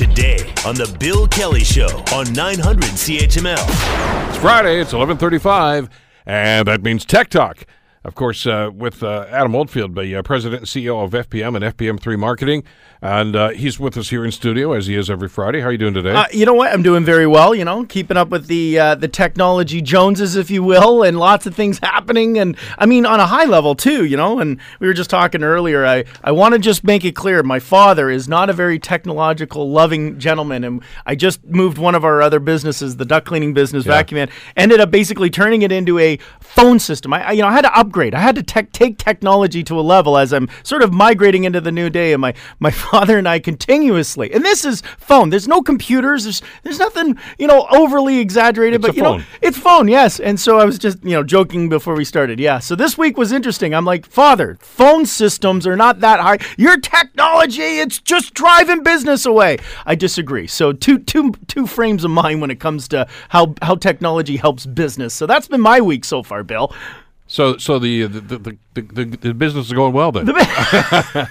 today on the Bill Kelly Show on 900 CHML. It's Friday. It's 11:35, and that means Tech Talk. Of course, uh, with uh, Adam Oldfield, the uh, president and CEO of FPM and FPM3 Marketing, and uh, he's with us here in studio as he is every Friday. How are you doing today? Uh, you know what? I'm doing very well. You know, keeping up with the uh, the technology Joneses, if you will, and lots of things happening. And I mean, on a high level too. You know, and we were just talking earlier. I I want to just make it clear. My father is not a very technological loving gentleman, and I just moved one of our other businesses, the duck cleaning business, Yeah. Vacuum Man, ended up basically turning it into a phone system. I, I you know I had to upgrade. I had to tech take technology to a level as I'm sort of migrating into the new day. And my my father and I continuously, and this is phone. There's no computers. There's there's nothing you know overly exaggerated, It's but you know it's phone. Yes, and so I was just you know joking before we started. Yeah. So this week was interesting. I'm like, Father, phone systems are not that high. Your technology, it's just driving business away. I disagree. So two two two frames of mind when it comes to how how technology helps business. So that's been my week so far, Bill. So, so the the, the, the, the the business is going well then.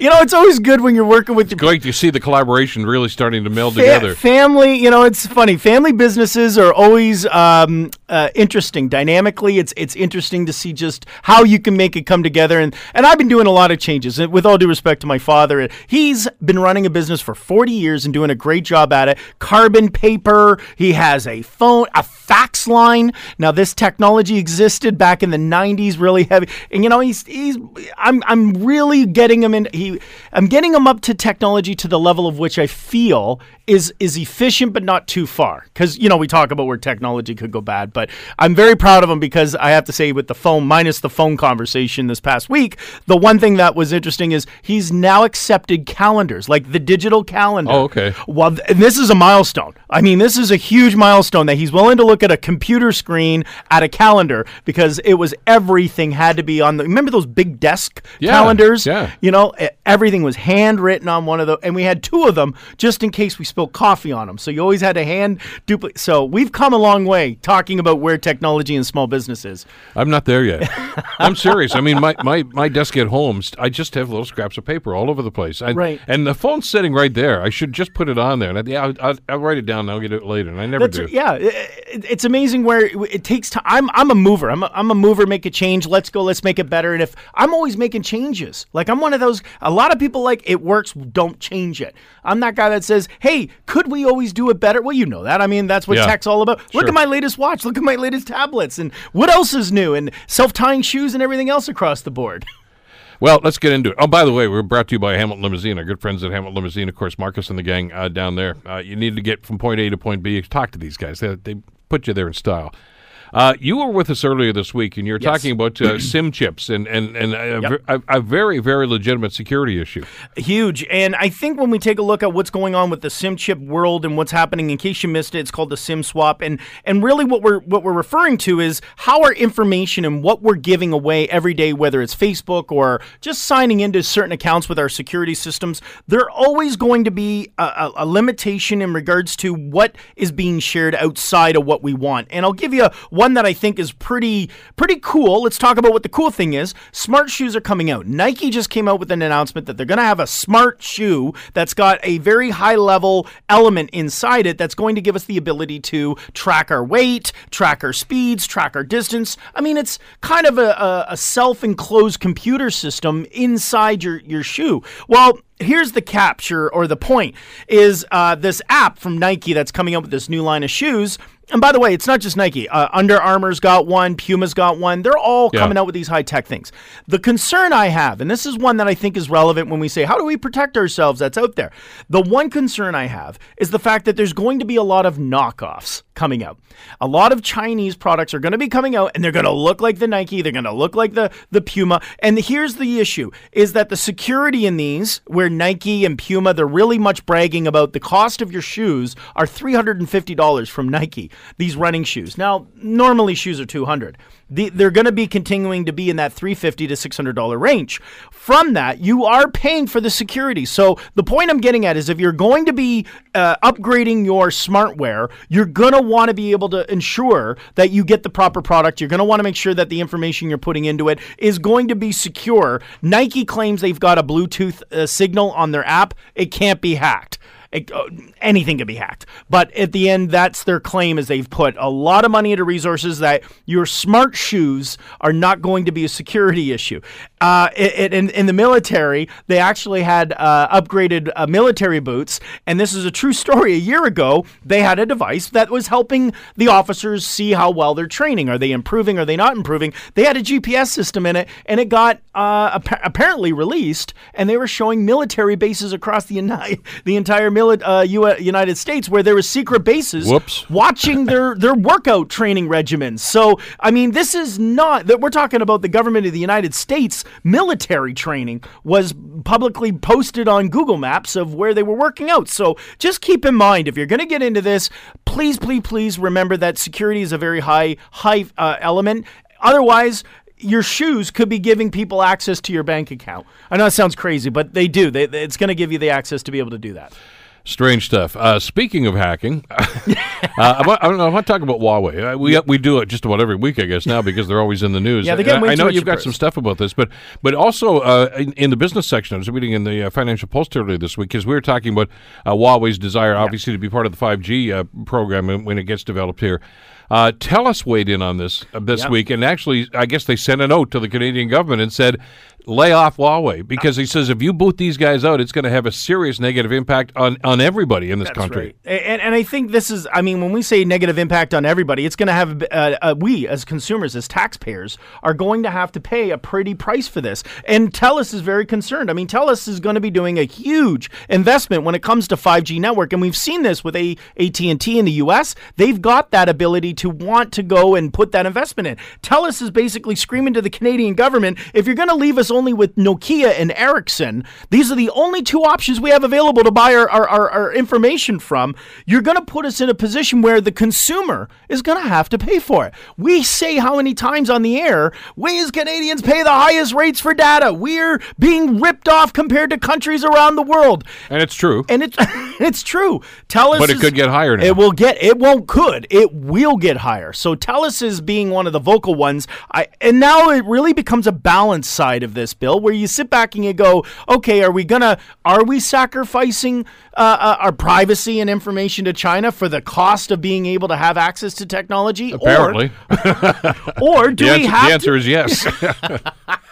You know, it's always good when you're working with your Great to see the collaboration really starting to meld Fa- together. Family, you know, it's funny. Family businesses are always um, uh, interesting. Dynamically, it's it's interesting to see just how you can make it come together. And and I've been doing a lot of changes. With all due respect to my father, he's been running a business for 40 years and doing a great job at it. Carbon paper. He has a phone, a fax line. Now, this technology existed back in the 90s, really heavy. And you know, he's he's I'm I'm really getting him in. He I'm getting him up to technology to the level of which I feel is is efficient but not too far. Because you know we talk about where technology could go bad, but I'm very proud of him because I have to say with the phone minus the phone conversation this past week, the one thing that was interesting is he's now accepted calendars like the digital calendar. Oh, okay. Well, this is a milestone. I mean, this is a huge milestone that he's willing to look at a computer screen at a calendar because it was everything had to be on the. Remember those big desk Yeah, calendars? yeah. You know, e- everything was handwritten on one of those, and we had two of them just in case we spilled coffee on them. So you always had to hand duplicate. So we've come a long way talking about where technology and small business is. I'm not there yet. I'm serious. I mean, my, my, my desk at home, I just have little scraps of paper all over the place. I, Right. And the phone's sitting right there. I should just put it on there. And I, yeah, I'll, I'll, I'll write it down. and I'll get it later. And I never That's do. yeah, it, it's amazing where it, it takes time. I'm I'm a mover. I'm a, I'm a mover. Make a change. Let's go. Let's make it better. And if I'm always making changes, like I'm one of those. A lot of people like it works. Don't change it. I'm that guy that says, "Hey, could we always do it better?" Well, you know that. I mean, that's what Yeah. tech's all about. Look at my latest watch. Look at my latest tablets. And what else is new? And self tying shoes and everything else across the board. Well, let's get into it. Oh, by the way, we're brought to you by Hamilton Limousine, our good friends at Hamilton Limousine. Of course, Marcus and the gang uh, down there. Uh, you need to get from point A to point B. Talk to these guys. They, they put you there in style. Uh, you were with us earlier this week, and you're Yes. talking about uh, SIM chips and and and a, Yep. a, a very very legitimate security issue. Huge. And I think when we take a look at what's going on with the sim chip world and what's happening, in case you missed it, it's called the sim swap. And and really what we're what we're referring to is how our information and what we're giving away every day, whether it's Facebook or just signing into certain accounts with our security systems, they're always going to be a, a, a limitation in regards to what is being shared outside of what we want. And I'll give you one that I think is pretty pretty cool. Let's talk about what the cool thing is. Smart shoes are coming out. Nike just came out with an announcement that they're going to have a smart shoe that's got a very high level element inside it that's going to give us the ability to track our weight, track our speeds, track our distance. I mean, it's kind of a, a, a self-enclosed computer system inside your your shoe. Well, here's the capture or the point is uh, this app from Nike that's coming up with this new line of shoes. And by the way, it's not just Nike. Uh, Under Armour's got one, Puma's got one. They're all Yeah. coming out with these high tech things. The concern I have, and this is one that I think is relevant when we say, how do we protect ourselves that's out there? The one concern I have is the fact that there's going to be a lot of knockoffs coming out. A lot of Chinese products are going to be coming out and they're going to look like the Nike, they're going to look like the, the Puma. And here's the issue is that the security in these, where Nike and Puma, they're really much bragging about the cost of your shoes are $350 from Nike, these running shoes. Now, normally shoes are 200 the, they're going to be continuing to be in that 350 to $600 range. From that, you are paying for the security. So the point I'm getting at is if you're going to be uh, upgrading your smartware, you're going to want to be able to ensure that you get the proper product. You're going to want to make sure that the information you're putting into it is going to be secure. Nike claims they've got a Bluetooth uh, signal on their app. It can't be hacked. It, uh, anything can be hacked. But at the end, that's their claim is they've put a lot of money into resources that your smart shoes are not going to be a security issue. Uh, it, in, in the military, they actually had uh, upgraded uh, military boots, and this is a true story. A year ago, they had a device that was helping the officers see how well they're training. Are they improving? Are they not improving? They had a GPS system in it, and it got uh, apparently released, and they were showing military bases across the, uni- the entire mili- uh, U- United States where there were secret bases Whoops. watching their, their workout training regimens. So, I mean, this is not that we're talking about the government of the United States military training was publicly posted on Google Maps of where they were working out. So, just keep in mind if you're going to get into this, please, please, please remember that security is a very high, high uh, element. Otherwise, your shoes could be giving people access to your bank account. I know it sounds crazy, but they do. They, it's going to give you the access to be able to do that. Strange stuff. Uh, speaking of hacking, uh, I, want, I, I want to talk about Huawei. Uh, we we do it just about every week, I guess, now because they're always in the news. Yeah, they get I, I know you've got some stuff about this, but but also uh, in, in, the business section, I was reading in the uh, Financial Post earlier this week because we were talking about uh, Huawei's desire, obviously, to be part of the 5G program when it gets developed here. Uh, TELUS weighed in on this uh, this yep. week, and actually, I guess they sent a note to the Canadian government and said lay off Huawei because he says if you boot these guys out, it's going to have a serious negative impact on, on everybody in this That's country. Right. And, and I think this is, I mean, when we say negative impact on everybody, it's going to have, uh, uh, we as consumers, as taxpayers, are going to have to pay a pretty price for this. And TELUS is very concerned. I mean, TELUS is going to be doing a huge investment when it comes to 5G network. And we've seen this with a- AT&T in the U.S. They've got that ability to want to go and put that investment in. TELUS is basically screaming to the Canadian government, if you're going to leave us only with Nokia and Ericsson. These are the only two options we have available to buy our, our, our, our information from. You're going to put us in a position where the consumer is going to have to pay for it. We say how many times on the air, we as Canadians pay the highest rates for data. We're being ripped off compared to countries around the world. And it's true. And it's it's true. TELUS But it could get higher now. It will get it won't could. It will get higher. So TELUS is being one of the vocal ones. I and now it really becomes a balance side of this bill where you sit back and you go, okay, are we gonna are we sacrificing uh, uh, our privacy and information to China for the cost of being able to have access to technology? Apparently. Or, or do the we answer, have the answer to, is yes.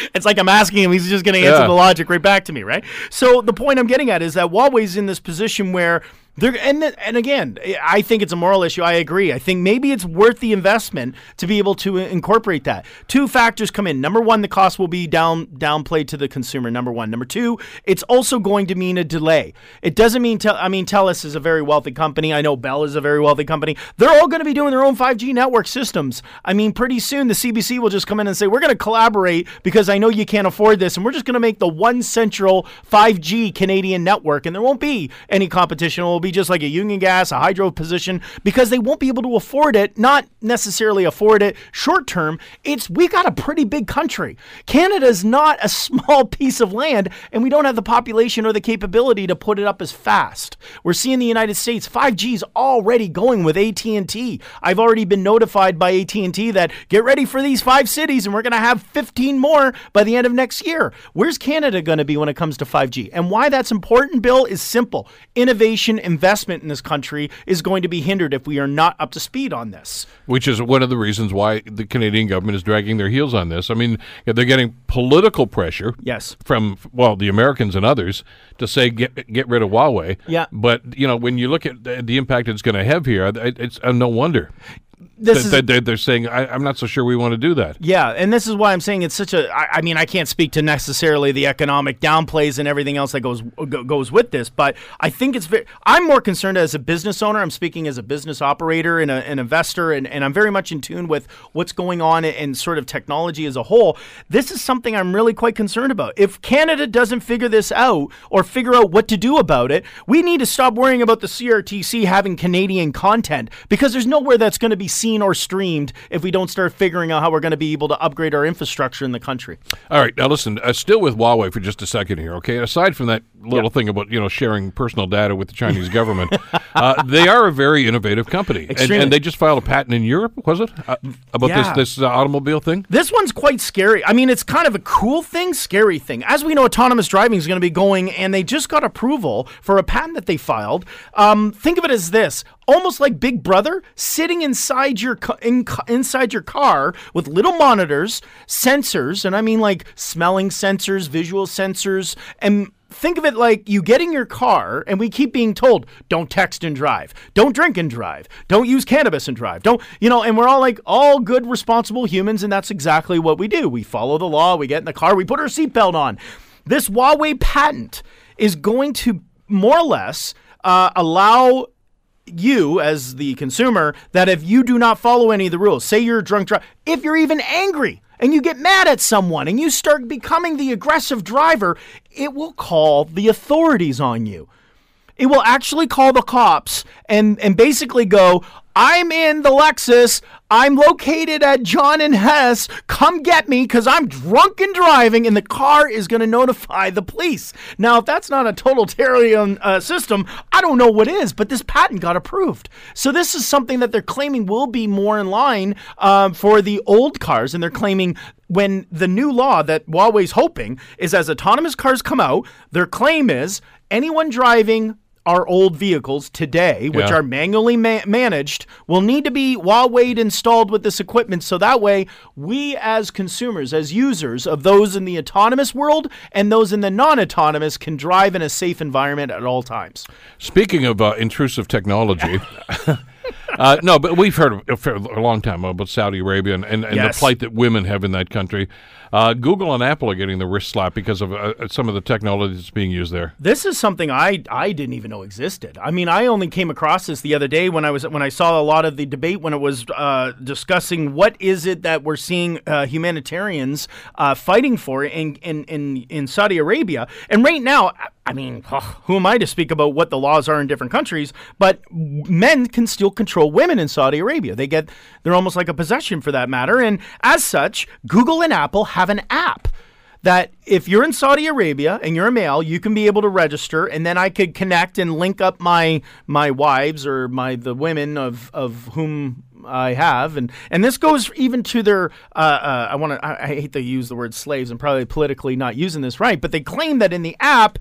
it's like I'm asking him, he's just going to answer Yeah. the logic right back to me, right? So the point I'm getting at is that Huawei's in this position where they're and and again, I think it's a moral issue. I agree. I think maybe it's worth the investment to be able to incorporate that. Two factors come in. Number one, the cost will be down downplayed to the consumer. Number one. Number two, it's also going to mean a delay. It doesn't mean tel- I mean Telus is a very wealthy company. I know Bell is a very wealthy company. They're all going to be doing their own 5G network systems. I mean, pretty soon the CBC will just come in and say we're going to collaborate because I know you can't afford this, and we're just going to make the one central 5G Canadian network, and there won't be any competition. Be just like a Union Gas, a hydro position, because they won't be able to afford it. Not necessarily afford it short term. It's we got a pretty big country. Canada is not a small piece of land, and we don't have the population or the capability to put it up as fast. We're seeing the United States 5G is already going with AT&T. I've already been notified by AT&T that get ready for these five cities, and we're going to have 15 more by the end of next year. Where's Canada going to be when it comes to 5G? And why that's important, Bill, is simple. Innovation, investment in this country is going to be hindered if we are not up to speed on this. Which is one of the reasons why the Canadian government is dragging their heels on this. I mean, they're getting political pressure Yes. from well the Americans and others to say get get rid of Huawei. Yeah. But you know when you look at the, impact it's going to have here, it's uh, no wonder This that, is that they're saying I, I'm not so sure we want to do that. Yeah, and this is why I'm saying it's such a. I, I mean, I can't speak to necessarily the economic downplays and everything else that goes go, goes with this, but I think it's very. I'm more concerned as a business owner. I'm speaking as a business operator and a, an investor, and, and I'm very much in tune with what's going on in sort of technology as a whole. This is something I'm really quite concerned about. If Canada doesn't figure this out or figure out what to do about it, we need to stop worrying about the CRTC having Canadian content because there's nowhere that's going to be seen or streamed if we don't start figuring out how we're going to be able to upgrade our infrastructure in the country. All right, now listen. Uh, still with Huawei for just a second here, okay? Aside from that little thing about you know sharing personal data with the Chinese government, uh, they are a very innovative company, and, and they just filed a patent in Europe, was it, uh, about Yeah. this this uh, automobile thing? This one's quite scary. I mean, it's kind of a cool thing, scary thing. As we know, autonomous driving is going to be going, and they just got approval for a patent that they filed. Um, think of it as this: almost like Big Brother sitting inside your in, inside your car with little monitors, sensors, and I mean like smelling sensors, visual sensors, and think of it like you get in your car and we keep being told don't text and drive. Don't drink and drive. Don't use cannabis and drive. Don't you know and we're all like all good responsible humans and that's exactly what we do. We follow the law. We get in the car. We put our seatbelt on. This huawei patent is going to more or less uh, allow you as the consumer that if you do not follow any of the rules, say you're a drunk driver, if you're even angry and you get mad at someone and you start becoming the aggressive driver, it will call the authorities on you. It will actually call the cops and and basically go, I'm in the Lexus. I'm located at John and Hess. Come get me because I'm drunk and driving, and the car is going to notify the police. Now, if that's not a totalitarian uh, system, I don't know what is, but this patent got approved. So, this is something that they're claiming will be more in line um, for the old cars, and they're claiming when the new law that Huawei's hoping is as autonomous cars come out, their claim is anyone driving our old vehicles today, which Yeah. are manually ma- managed, will need to be Huawei installed with this equipment. So that way, we as consumers, as users of those in the autonomous world and those in the non autonomous, can drive in a safe environment at all times. Speaking of uh, intrusive technology, uh, no, but we've heard a, for a long time about Saudi Arabia and, and, and Yes. the plight that women have in that country. Uh, Google and Apple are getting the wrist slap because of uh, some of the technology that's being used there. This is something I I didn't even know existed. I mean, I only came across this the other day when I was when I saw a lot of the debate when it was uh, discussing what is it that we're seeing uh, humanitarians uh, fighting for in, in in in Saudi Arabia. And right now, I mean, who am I to speak about what the laws are in different countries? But men can still control women in Saudi Arabia. They get they're almost like a possession for that matter. And as such, Google and Apple have an app that if you're in Saudi Arabia and you're a male, you can be able to register, and then I could connect and link up my my wives or my the women of of whom I have, and and this goes even to their. Uh, uh, I want to. I, I hate to use the word slaves. I'm probably politically not using this right, but they claim that in the app.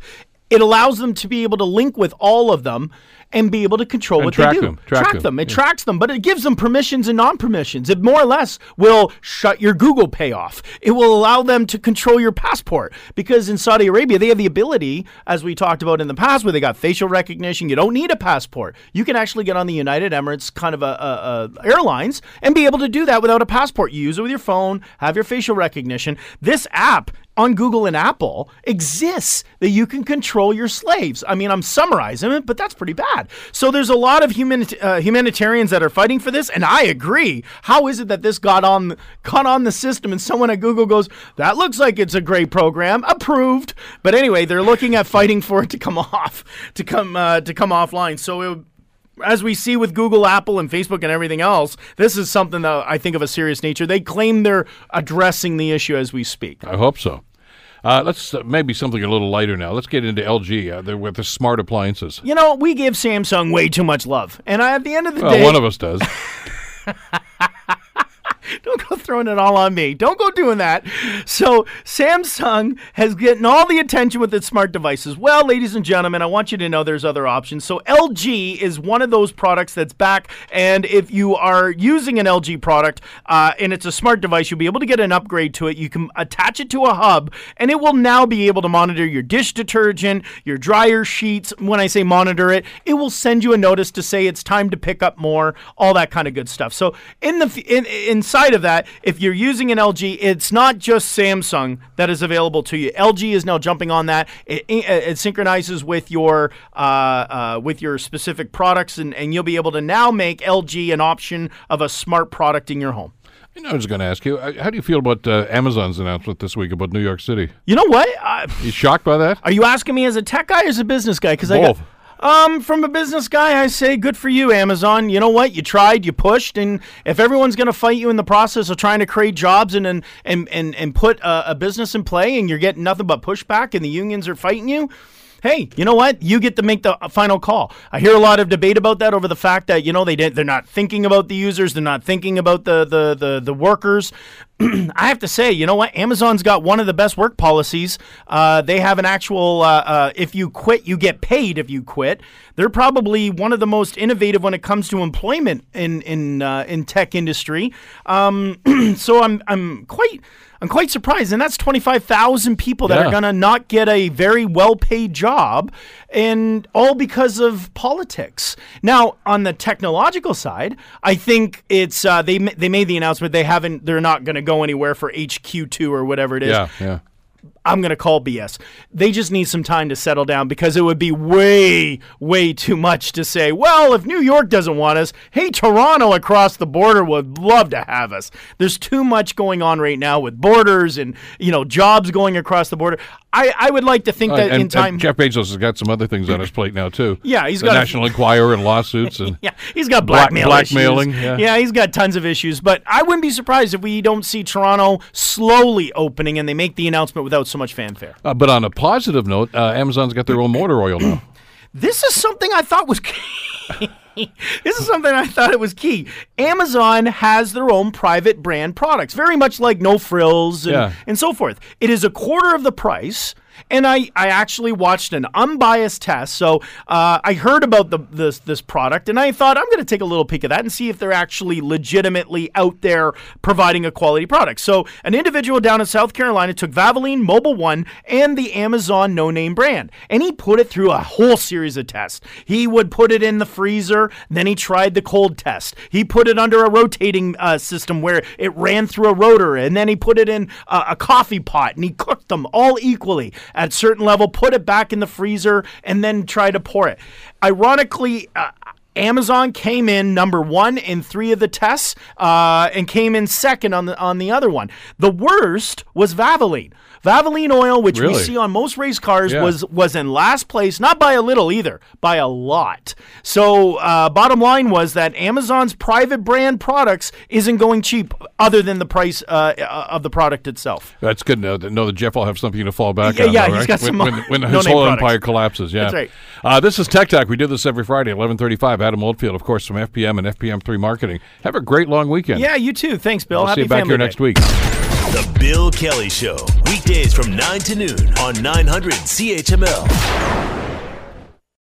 It allows them to be able to link with all of them and be able to control And what track they do. them, track them, It tracks them, but it gives them permissions and non-permissions. It more or less will shut your Google Pay off. It will allow them to control your passport because in Saudi Arabia they have the ability, as we talked about in the past, where they got facial recognition. You don't need a passport. You can actually get on the United Emirates kind of a, a, a airlines and be able to do that without a passport. You use it with your phone, have your facial recognition. This app on Google and Apple exists that you can control your slaves. I mean, I'm summarizing it, but that's pretty bad. So there's a lot of human, uh, humanitarians that are fighting for this, and I agree. How is it that this got on got on the system, and someone at Google goes, "That looks like it's a great program, approved." But anyway, they're looking at fighting for it to come off, to come uh, to come offline. So it, as we see with Google, Apple, and Facebook and everything else, this is something that I think of a serious nature. They claim they're addressing the issue as we speak. I hope so. Uh, let's uh, maybe something a little lighter now. Let's get into LG uh, with the smart appliances. You know, we give Samsung way too much love. And I, at the end of the Well, day, one of us does. don't go throwing it all on me. Don't go doing that. So, Samsung has getting all the attention with its smart devices. Well, ladies and gentlemen, I want you to know there's other options. So, LG is one of those products that's back. And if you are using an LG product uh, and it's a smart device, you'll be able to get an upgrade to it. You can attach it to a hub, and it will now be able to monitor your dish detergent, your dryer sheets. When I say monitor it, it will send you a notice to say it's time to pick up more, all that kind of good stuff. So, in the in, inside of that, if you're using an LG, it's not just Samsung that is available to you. LG is now jumping on that. It, it, it synchronizes with your uh, uh, with your specific products, and, and you'll be able to now make LG an option of a smart product in your home. You know, I was going to ask you, uh, how do you feel about uh, Amazon's announcement this week about New York City? You know what? Uh, You shocked by that? are you asking me as a tech guy or as a business guy? Because I got. Um, from a business guy, I say good for you, Amazon. You know what? You tried, you pushed, and if everyone's going to fight you in the process of trying to create jobs and and and and, and put a, a business in play, and you're getting nothing but pushback, and the unions are fighting you hey, you know what? You get to make the final call. I hear a lot of debate about that over the fact that you know they didn't, they're not thinking about the users, they're not thinking about the the the, the workers. I have to say, you know what? Amazon's got one of the best work policies. Uh, they have an actual uh, uh, if you quit, you get paid if you quit. They're probably one of the most innovative when it comes to employment in in uh, in tech industry. Um, so I'm I'm quite I'm quite surprised. And that's 25,000 people that Yeah. are going to not get a very well paid job, and all because of politics. Now, on the technological side, I think it's uh, they they made the announcement they haven't they're not going to go anywhere for HQ2 or whatever it is. Yeah, yeah. I'm going to call BS. They just need some time to settle down because it would be way, way too much to say, well, if New York doesn't want us, hey, Toronto across the border would love to have us. There's too much going on right now with borders and, you know, jobs going across the border. I, I would like to think that Uh, and, in time. Jeff Bezos has got some other things on his plate now too. Yeah, he's the got National Enquirer and lawsuits and yeah, he's got Black- blackmailing, issues. yeah. he's got tons of issues. But I wouldn't be surprised if we don't see Toronto slowly opening and they make the announcement without so much fanfare. Uh, but on a positive note, uh, Amazon's got their own motor oil now. This is something I thought was. this is something I thought it was key. Amazon has their own private brand products, very much like No Frills and, Yeah. and so forth. It is a quarter of the price. And I, I actually watched an unbiased test. So uh, I heard about the, this this product, and I thought I'm going to take a little peek at that and see if they're actually legitimately out there providing a quality product. So an individual down in South Carolina took Valvoline, Mobil One, and the Amazon no name brand, and he put it through a whole series of tests. He would put it in the freezer, then he tried the cold test. He put it under a rotating uh, system where it ran through a rotor, and then he put it in uh, a coffee pot, and he cooked them all equally at a certain level, put it back in the freezer, and then tried to pour it. Ironically, uh, Amazon came in number one in three of the tests, uh, and came in second on the on the other one. The worst was Valvoline. Valvoline oil, which we see on most race cars, Yeah. was was in last place, not by a little either, by a lot. So, uh, bottom line was that Amazon's private brand products isn't going cheap, other than the price uh, uh, of the product itself. That's good to know that, know that Jeff will have something to fall back Yeah, on. yeah, though, he's right? got when, some when, when his whole products. empire collapses. Yeah, That's right. Uh, this is Tech Talk. We do this every Friday, eleven thirty-five. Adam Oldfield, of course, from FPM and FPM3 Marketing. Have a great long weekend. Yeah, you too. Thanks, Bill. I'll Happy see you back here Day. next week. The Bill Kelly Show, weekdays from 9 to noon on 900 CHML.